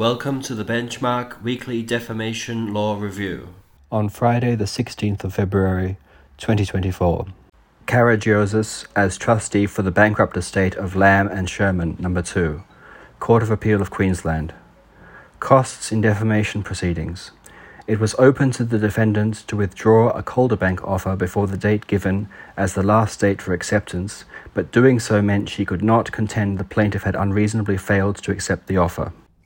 Welcome to the Benchmark Weekly Defamation Law Review. On Friday, the 16th of February, 2024. Karagiozis as trustee for the bankrupt estate of Lamb and Sherman, number 2, Court of Appeal of Queensland. Costs in defamation proceedings. It was open to the defendant to withdraw a Calderbank offer before the date given as the last date for acceptance, but doing so meant she could not contend the plaintiff had unreasonably failed to accept the offer.